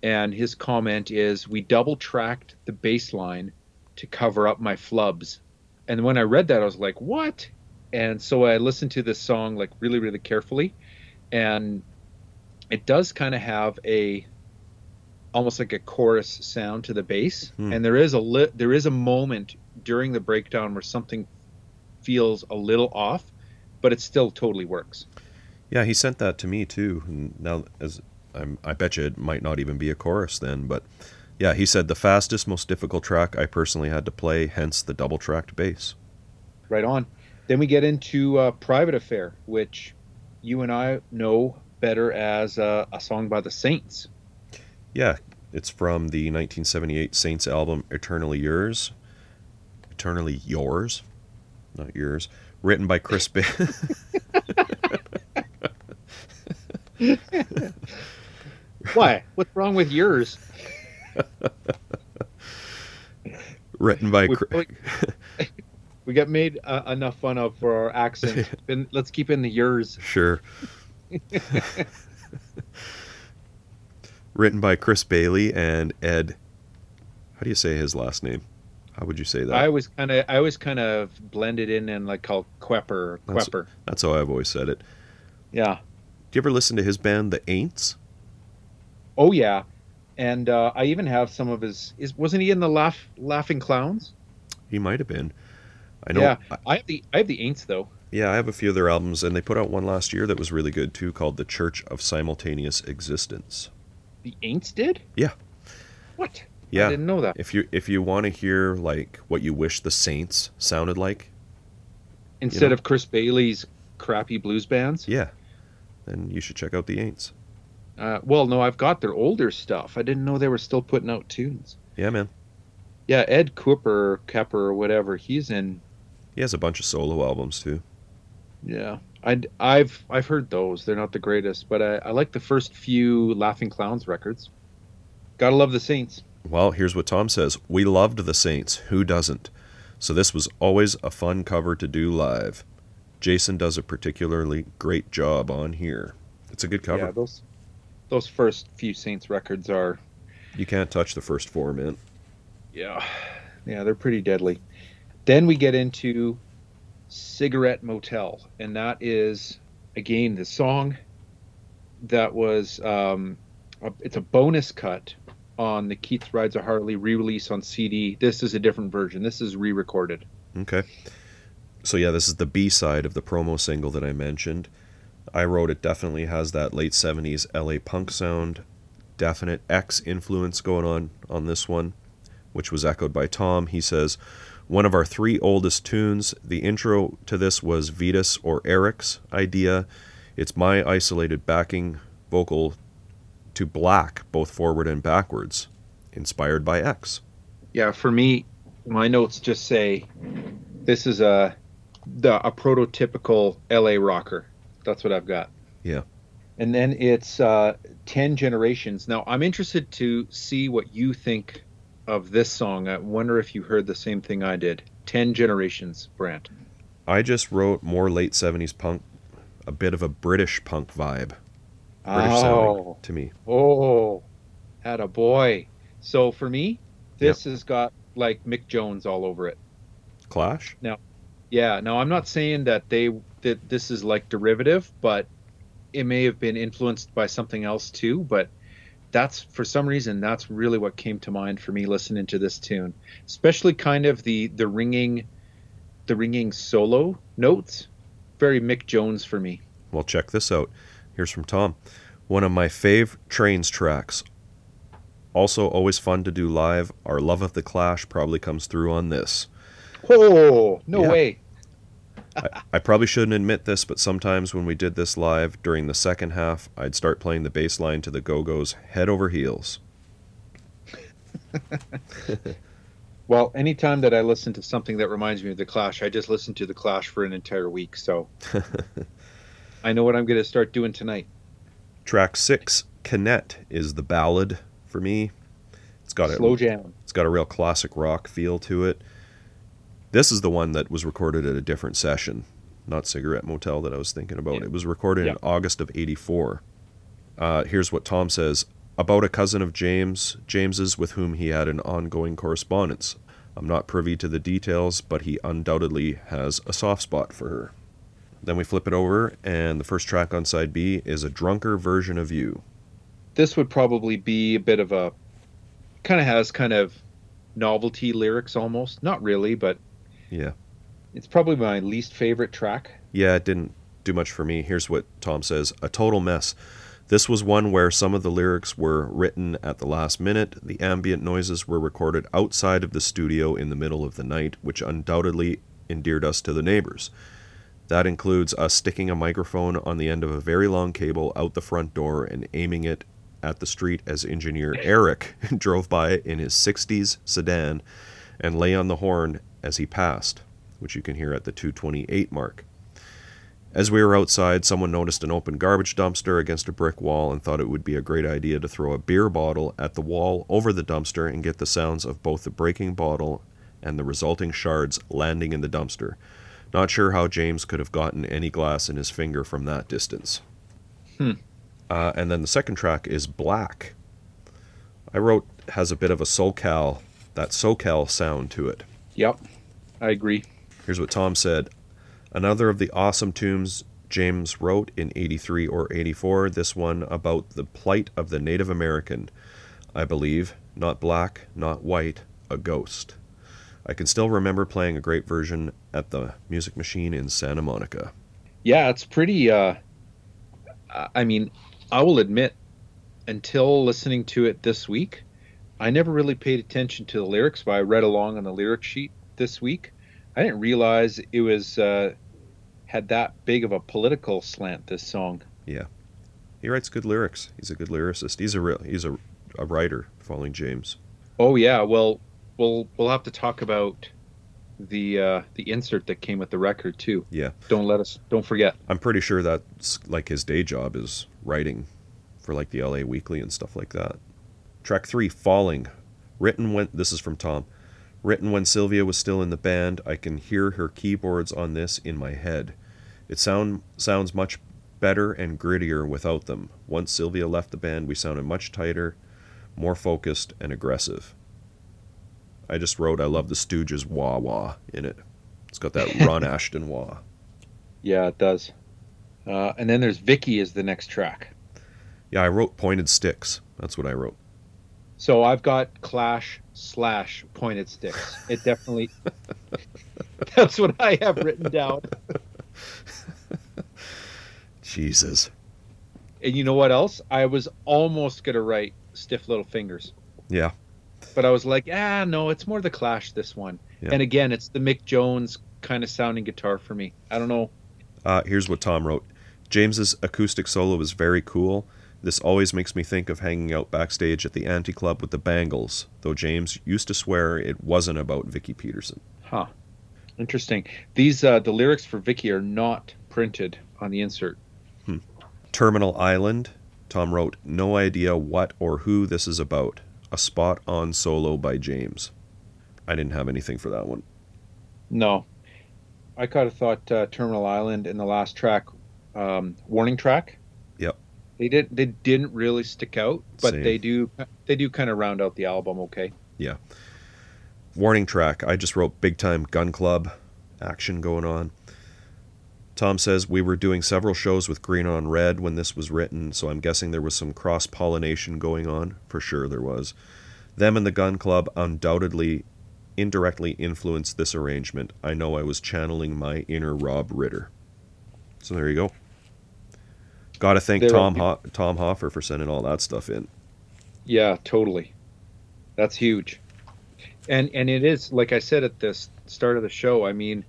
And his comment is, We double tracked the bass line to cover up my flubs. And when I read that, I was like, What? And so I listened to this song like really, really carefully. And it does kind of have a almost like a chorus sound to the bass. Hmm. And there is a li- there is a moment during the breakdown where something feels a little off but it still totally works. Yeah, he sent that to me too. And now, as I'm, I bet you it might not even be a chorus then, but yeah, he said the fastest, most difficult track I personally had to play, hence the double tracked bass. Right on. Then we get into uh, Private Affair, which you and I know better as uh, a song by the Saints. Yeah, it's from the 1978 Saints album Eternally Yours. Eternally Yours, not yours. Written by Chris Ba- Why? What's wrong with yours? written by We, Chri- probably- we got made uh, enough fun of for our accent. Been- let's keep in the yours. Sure. Written by Chris Bailey and Ed. How do you say his last name? How would you say that? I was kind of, I was kind of blended in and like called Quepper, That's- Quepper. That's how I've always said it. Yeah. Do you ever listen to his band, The Aints? Oh yeah. And uh, I even have some of his. Is wasn't he in the Laugh Laughing Clowns? He might have been. I know. Yeah. I- have the I have the Aints though. yeah, I have a few of their albums, and they put out one last year that was really good too, called The Church of Simultaneous Existence. The Aints did. Yeah. What? Yeah, I didn't know that. If you if you want to hear like what you wish the Saints sounded like, Instead know. of Chris Bailey's crappy blues bands. yeah, then you should check out the Aints. Uh, well, no, I've got their older stuff. I didn't know they were still putting out tunes. Yeah, man. Yeah, Ed Cooper, Kepper, or whatever. He's in. He has a bunch of solo albums too. Yeah, I I've I've heard those. They're not the greatest, but I, I like the first few Laughing Clowns records. Gotta love the Saints. Well, here's what Tom says. We loved the Saints. Who doesn't? So this was always a fun cover to do live. Jason does a particularly great job on here. It's a good cover. Yeah, those those first few Saints records are You can't touch the first four, man. yeah yeah they're pretty deadly. Then we get into Cigarette Motel, and that is again the song that was um, a, it's a bonus cut on the Keith Rides a Harley re-release on CD. This is a different version. This is re-recorded. Okay. So yeah, this is the B side of the promo single that I mentioned. I wrote it definitely has that late 70s LA punk sound, definite X influence going on on this one, which was echoed by Tom. He says, "One of our three oldest tunes. The intro to this was Vitus or Eric's idea. It's my isolated backing vocal to Black, both forward and backwards, inspired by X." Yeah, for me, my notes just say this is a the a prototypical LA rocker. That's what I've got. Yeah. And then it's uh, ten generations. Now I'm interested to see what you think of this song. I wonder if you heard the same thing I did. Ten generations, Brant. I just wrote more late 70s punk, a bit of a British punk vibe. British oh, to me. oh, had a boy. So for me, this has got like Mick Jones all over it. Clash? Now, yeah, no, I'm not saying that they that this is like derivative, but it may have been influenced by something else too. But that's for some reason that's really what came to mind for me listening to this tune, especially kind of the the ringing, the ringing solo notes, very Mick Jones for me. Well, check this out. Here's from Tom. One of my fave Trains tracks. Also, always fun to do live. Our love of the Clash probably comes through on this. Oh no Yeah. way! I, I probably shouldn't admit this, but sometimes when we did this live during the second half, I'd start playing the bass line to the Go Go's head over heels. Well, anytime that I listen to something that reminds me of the Clash, I just listen to the Clash for an entire week. So I know what I'm going to start doing tonight. Track six, Kinnett, is the ballad for me. It's got a Slow jam. It's got a real classic rock feel to it. This is the one that was recorded at a different session, not Cigarette Motel that I was thinking about. Yeah. It was recorded in August of '84. Uh, here's what Tom says about a cousin of James James's with whom he had an ongoing correspondence. I'm not privy to the details, but he undoubtedly has a soft spot for her. Then we flip it over, and the first track on side B is a drunker version of you. This would probably be a bit of a kind of has kind of novelty lyrics almost. Not really, but Yeah. it's probably my least favorite track. Yeah, it didn't do much for me. Here's what Tom says A total mess. This was one where some of the lyrics were written at the last minute. The ambient noises were recorded outside of the studio in the middle of the night, which undoubtedly endeared us to the neighbors. That includes us sticking a microphone on the end of a very long cable out the front door and aiming it at the street as engineer Eric drove by in his 60s sedan and lay on the horn as he passed, which you can hear at the 228 mark. As we were outside, someone noticed an open garbage dumpster against a brick wall and thought it would be a great idea to throw a beer bottle at the wall over the dumpster and get the sounds of both the breaking bottle and the resulting shards landing in the dumpster. Not sure how James could have gotten any glass in his finger from that distance. Hmm. Uh, and then the second track is Black. I wrote has a bit of a SoCal, that SoCal sound to it. Yep, I agree. Here's what Tom said Another of the awesome tombs James wrote in 83 or 84, this one about the plight of the Native American, I believe, not black, not white, a ghost. I can still remember playing a great version at the Music Machine in Santa Monica. Yeah, it's pretty. Uh, I mean, I will admit, until listening to it this week, I never really paid attention to the lyrics, but I read along on the lyric sheet this week. I didn't realize it was uh, had that big of a political slant. This song. Yeah, he writes good lyrics. He's a good lyricist. He's a real. He's a, a writer Falling James. Oh yeah. Well, we'll we'll have to talk about the uh, the insert that came with the record too. Yeah. Don't let us. Don't forget. I'm pretty sure that's like his day job is writing for like the LA Weekly and stuff like that. Track three, Falling, written when this is from Tom. Written when Sylvia was still in the band, I can hear her keyboards on this in my head. It sound, sounds much better and grittier without them. Once Sylvia left the band, we sounded much tighter, more focused, and aggressive. I just wrote, I love the Stooges wah wah in it. It's got that Ron Ashton wah. Yeah, it does. Uh, and then there's Vicky is the next track. Yeah, I wrote pointed sticks. That's what I wrote. So I've got Clash slash pointed sticks. It definitely. that's what I have written down. Jesus. And you know what else? I was almost gonna write stiff little fingers, Yeah. but I was like, ah, no, it's more the Clash this one. Yeah. And again, it's the Mick Jones kind of sounding guitar for me. I don't know. Uh, here's what Tom wrote James's acoustic solo is very cool. This always makes me think of hanging out backstage at the Anti Club with the Bangles, though James used to swear it wasn't about Vicki Peterson. Huh. Interesting. These uh, the lyrics for Vicky are not printed on the insert. Hmm. Terminal Island, Tom wrote, No idea what or who this is about. A spot on solo by James. I didn't have anything for that one. No. I kind of thought uh, Terminal Island in the last track, um, warning track. They didn't. They didn't really stick out, but Same. they do. They do kind of round out the album. Okay. Yeah. Warning track, I just wrote big time gun club action going on. Tom says we were doing several shows with Green on Red when this was written, so I'm guessing there was some cross pollination going on. For sure there was. Them and the gun club undoubtedly indirectly influenced this arrangement. I know I was channeling my inner Rob Ritter. So there you go. Got to thank Tom Ho- Tom Hoffer for sending all that stuff in. Yeah, totally. That's huge. And and it is like I said at the start of the show. I mean,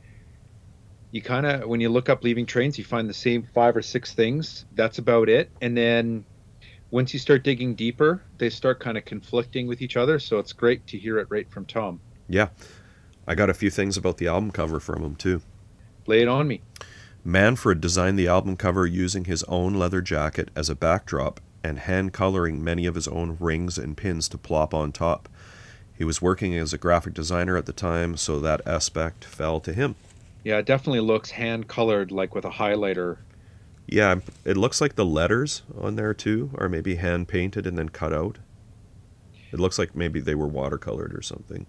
you kind of when you look up leaving trains, you find the same five or six things. That's about it. And then once you start digging deeper, they start kind of conflicting with each other. So it's great to hear it right from Tom. Yeah. I got a few things about the album cover from him too. Lay it on me. Manfred designed the album cover using his own leather jacket as a backdrop and hand coloring many of his own rings and pins to plop on top. He was working as a graphic designer at the time, so that aspect fell to him. Yeah, it definitely looks hand colored, like with a highlighter. Yeah, it looks like the letters on there too are maybe hand painted and then cut out. It looks like maybe they were watercolored or something.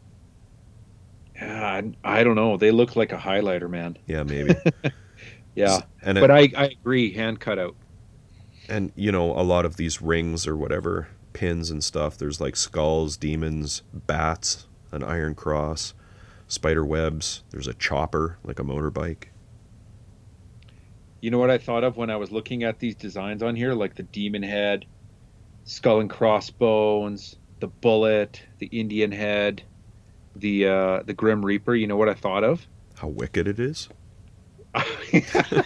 Yeah, I, I don't know. They look like a highlighter, man. Yeah, maybe. Yeah, and it, but I, I agree, hand cut out. and you know a lot of these rings or whatever pins and stuff there's like skulls demons bats an iron cross spider webs there's a chopper like a motorbike You know what I thought of when I was looking at these designs on here, like the demon head, skull and crossbones, the bullet, the Indian head, the uh, the Grim Reaper. You know what I thought of? How wicked it is.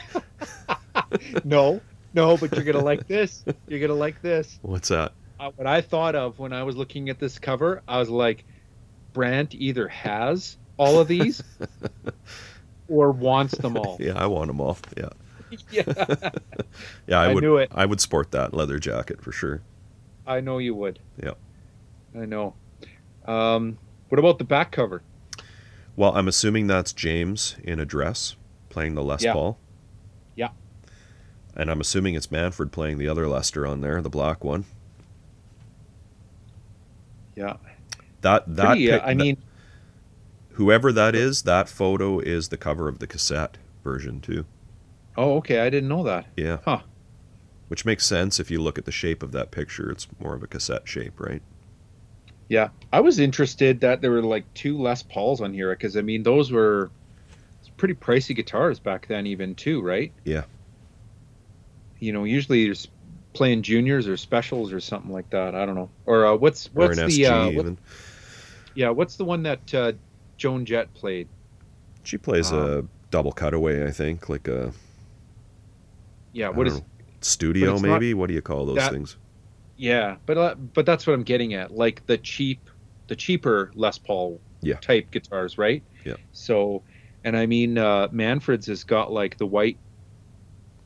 no, no, but you're gonna like this. You're gonna like this. What's that? Uh, what I thought of when I was looking at this cover, I was like, Brant either has all of these or wants them all. Yeah, I want them all. Yeah. yeah, Yeah, I, I would knew it. I would sport that leather jacket for sure. I know you would. Yeah. I know. Um, what about the back cover? Well, I'm assuming that's James in a dress playing the Les Yeah. Paul. Yeah. And I'm assuming it's Manfred playing the other Lester on there, the black one. Yeah, That that Pretty, uh, pic- I that- mean, whoever that is, that photo is the cover of the cassette version too. oh, okay, I didn't know that. Yeah. Huh. Which makes sense if you look at the shape of that picture. It's more of a cassette shape, right? Yeah, I was interested that there were like two Les Pauls on here because I mean those were pretty pricey guitars back then, even too, right? Yeah. You know, usually you're playing juniors or specials or something like that. I don't know. Or uh, what's Or what's an the SG uh, what- yeah what's the one that uh, Joan Jett played? She plays um, a double cutaway, I think, like a Yeah, what is? know, studio maybe. What do you call those that- things? Yeah, but uh, but that's what I'm getting at. Like the cheap, the cheaper Les Paul Yeah. type guitars, right? Yeah. So, and I mean, uh, Manfred's has got like the white.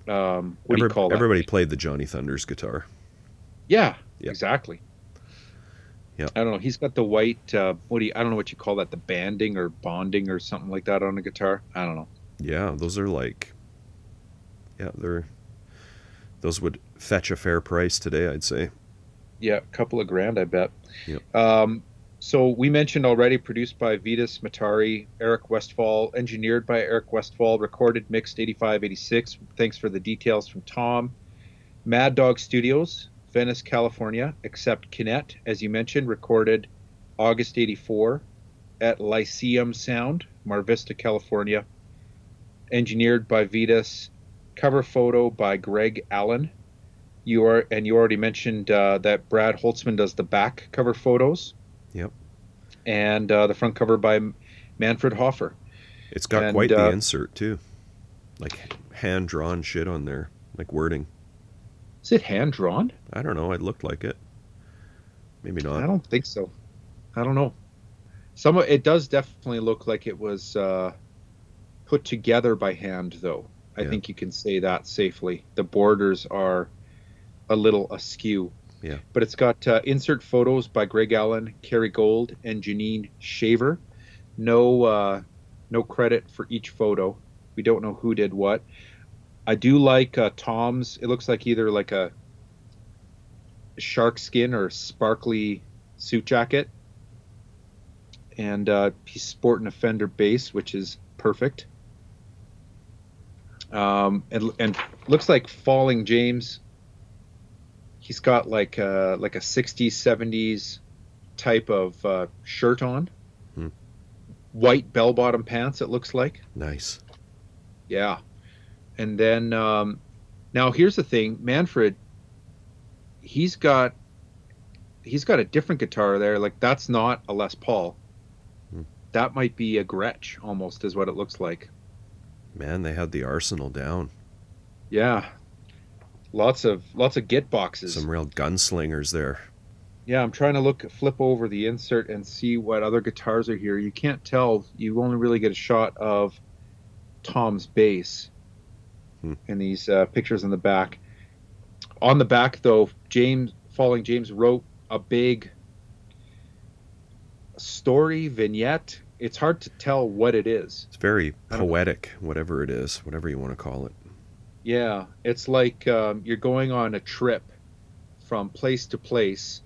Um, what do you call that? everybody played the Johnny Thunders guitar. Yeah, Yeah. exactly. Yeah. I don't know. He's got the white. Uh, what do you? I don't know what you call that. The banding or bonding or something like that on a guitar. I don't know. Yeah, those are like, yeah, they're those would fetch a fair price today, I'd say. Yeah, a couple of grand, I bet. Yep. Um, so we mentioned already, produced by Vitus Mataré, Eric Westfall, engineered by Eric Westfall, recorded, mixed 85, 86. Thanks for the details from Tom. Mad Dog Studios, Venice, California, except Kinnett, as you mentioned, recorded August 84 at Lyceum Sound, Mar Vista, California. Engineered by Vitus, cover photo by Greg Allen. You are, and you already mentioned uh, that Brad Holtzman does the back cover photos. Yep. And uh, the front cover by Manfred Hoffer. It's got And, quite the uh, insert too, like hand drawn shit on there, like wording. Is it hand drawn? I don't know. It looked like it. Maybe not. I don't think so. I don't know. Some of it does definitely look like it was uh, put together by hand, though. I Yeah. think you can say that safely. The borders are a little askew. Yeah. But it's got uh, insert photos by Greg Allen, Kerry Gold, and Janine Shaver. No, uh, no credit for each photo. We don't know who did what. I do like uh, Tom's. It looks like either like a shark skin or sparkly suit jacket, and uh, he's sporting a Fender bass, which is perfect. Um, and and looks like Falling James. He's got like a, like a 60s 70s type of uh, shirt on, Hmm. white bell bottom pants. It looks like. Nice. Yeah. And then um, now here's the thing, Manfred. He's got he's got a different guitar there. Like that's not a Les Paul. Hmm. That might be a Gretsch almost, is what it looks like. Man, they had the arsenal down. Yeah. Lots of lots of git boxes. Some real gunslingers there. Yeah, I'm trying to look flip over the insert and see what other guitars are here. You can't tell. You only really get a shot of Tom's bass Hmm. in these uh, pictures in the back. On the back, though, James Falling James wrote a big story vignette. It's hard to tell what it is. It's very poetic, whatever it is, whatever you want to call it. Yeah, it's like um, you're going on a trip from place to place,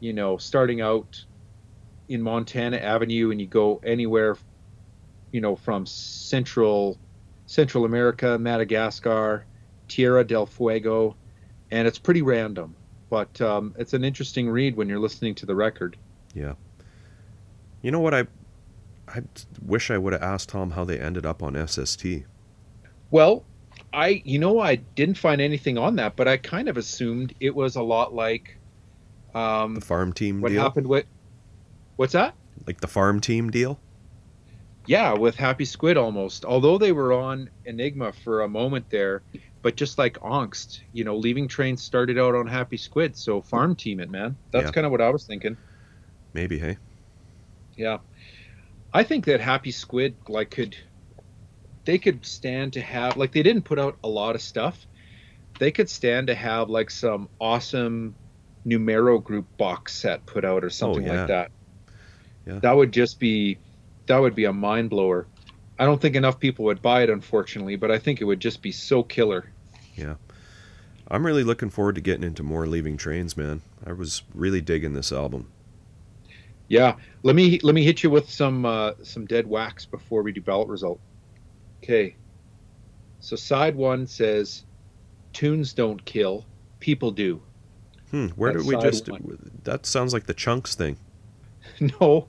you know, starting out in Montana Avenue and you go anywhere, you know, from Central Central America, Madagascar, Tierra del Fuego, and it's pretty random, but um, it's an interesting read when you're listening to the record. Yeah. You know what I I wish I would have asked Tom how they ended up on SST. Well, I you know I didn't find anything on that, but I kind of assumed it was a lot like um, The farm team deal. what deal? happened with what's that? Like the farm team deal? Yeah, with Happy Squid almost. Although they were on Enigma for a moment there, but just like Angst, you know, Leaving Train started out on Happy Squid, so farm team it, man. That's Yeah. kind of what I was thinking. Maybe, hey? Yeah. I think that Happy Squid like could they could stand to have like they didn't put out a lot of stuff. They could stand to have like some awesome numero group box set put out or something yeah. like that. Yeah. That would just be that would be a mind blower. I don't think enough people would buy it unfortunately, but I think it would just be so killer. Yeah. I'm really looking forward to getting into more Leaving Trains, man. I was really digging this album. Yeah, let me let me hit you with some uh, some dead wax before we do ballot result. Okay. So side one says, "Tunes don't kill, people do." Hmm, where That's did we just. one. That sounds like the Chunks thing. no,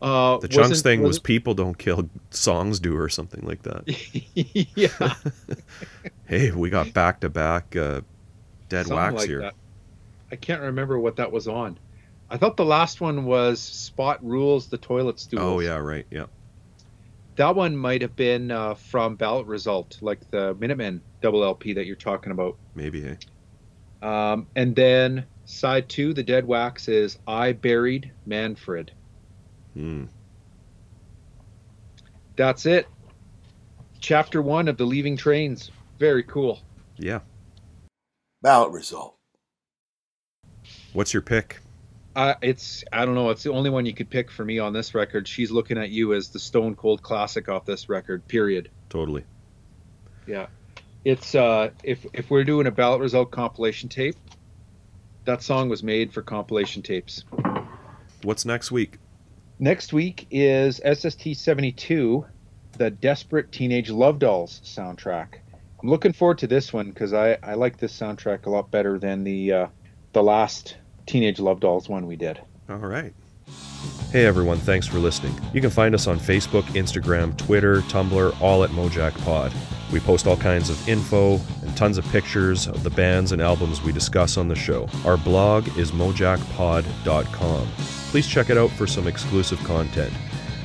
uh, The Chunks thing was people don't kill, songs do, or something like that. yeah, hey, we got back to back dead something wax like here. that. I can't remember what that was on. I thought the last one was Spot Rules the Toilet Stools. Oh, yeah, right. Yeah. That one might have been uh, from ballot result, like the Minutemen double LP that you're talking about. Maybe, hey? Um, and then side two, the dead wax is I buried Manfred. Hmm. That's it. Chapter one of the Leaving Trains. Very cool. Yeah. Ballot result. What's your pick? Uh, it's I don't know. It's the only one you could pick for me on this record. She's looking at you as the Stone Cold classic off this record. Period. Totally. Yeah. It's uh, if if we're doing a ballot result compilation tape, that song was made for compilation tapes. What's next week? Next week is SST 72, the Desperate Teenage Love Dolls soundtrack. I'm looking forward to this one because I, I like this soundtrack a lot better than the uh, the last Teenage Love Dolls one we did. All right. Hey everyone, thanks for listening. You can find us on Facebook, Instagram, Twitter, Tumblr, all at Mojack Pod. We post all kinds of info and tons of pictures of the bands and albums we discuss on the show. Our blog is mojackpod.com. Please check it out for some exclusive content.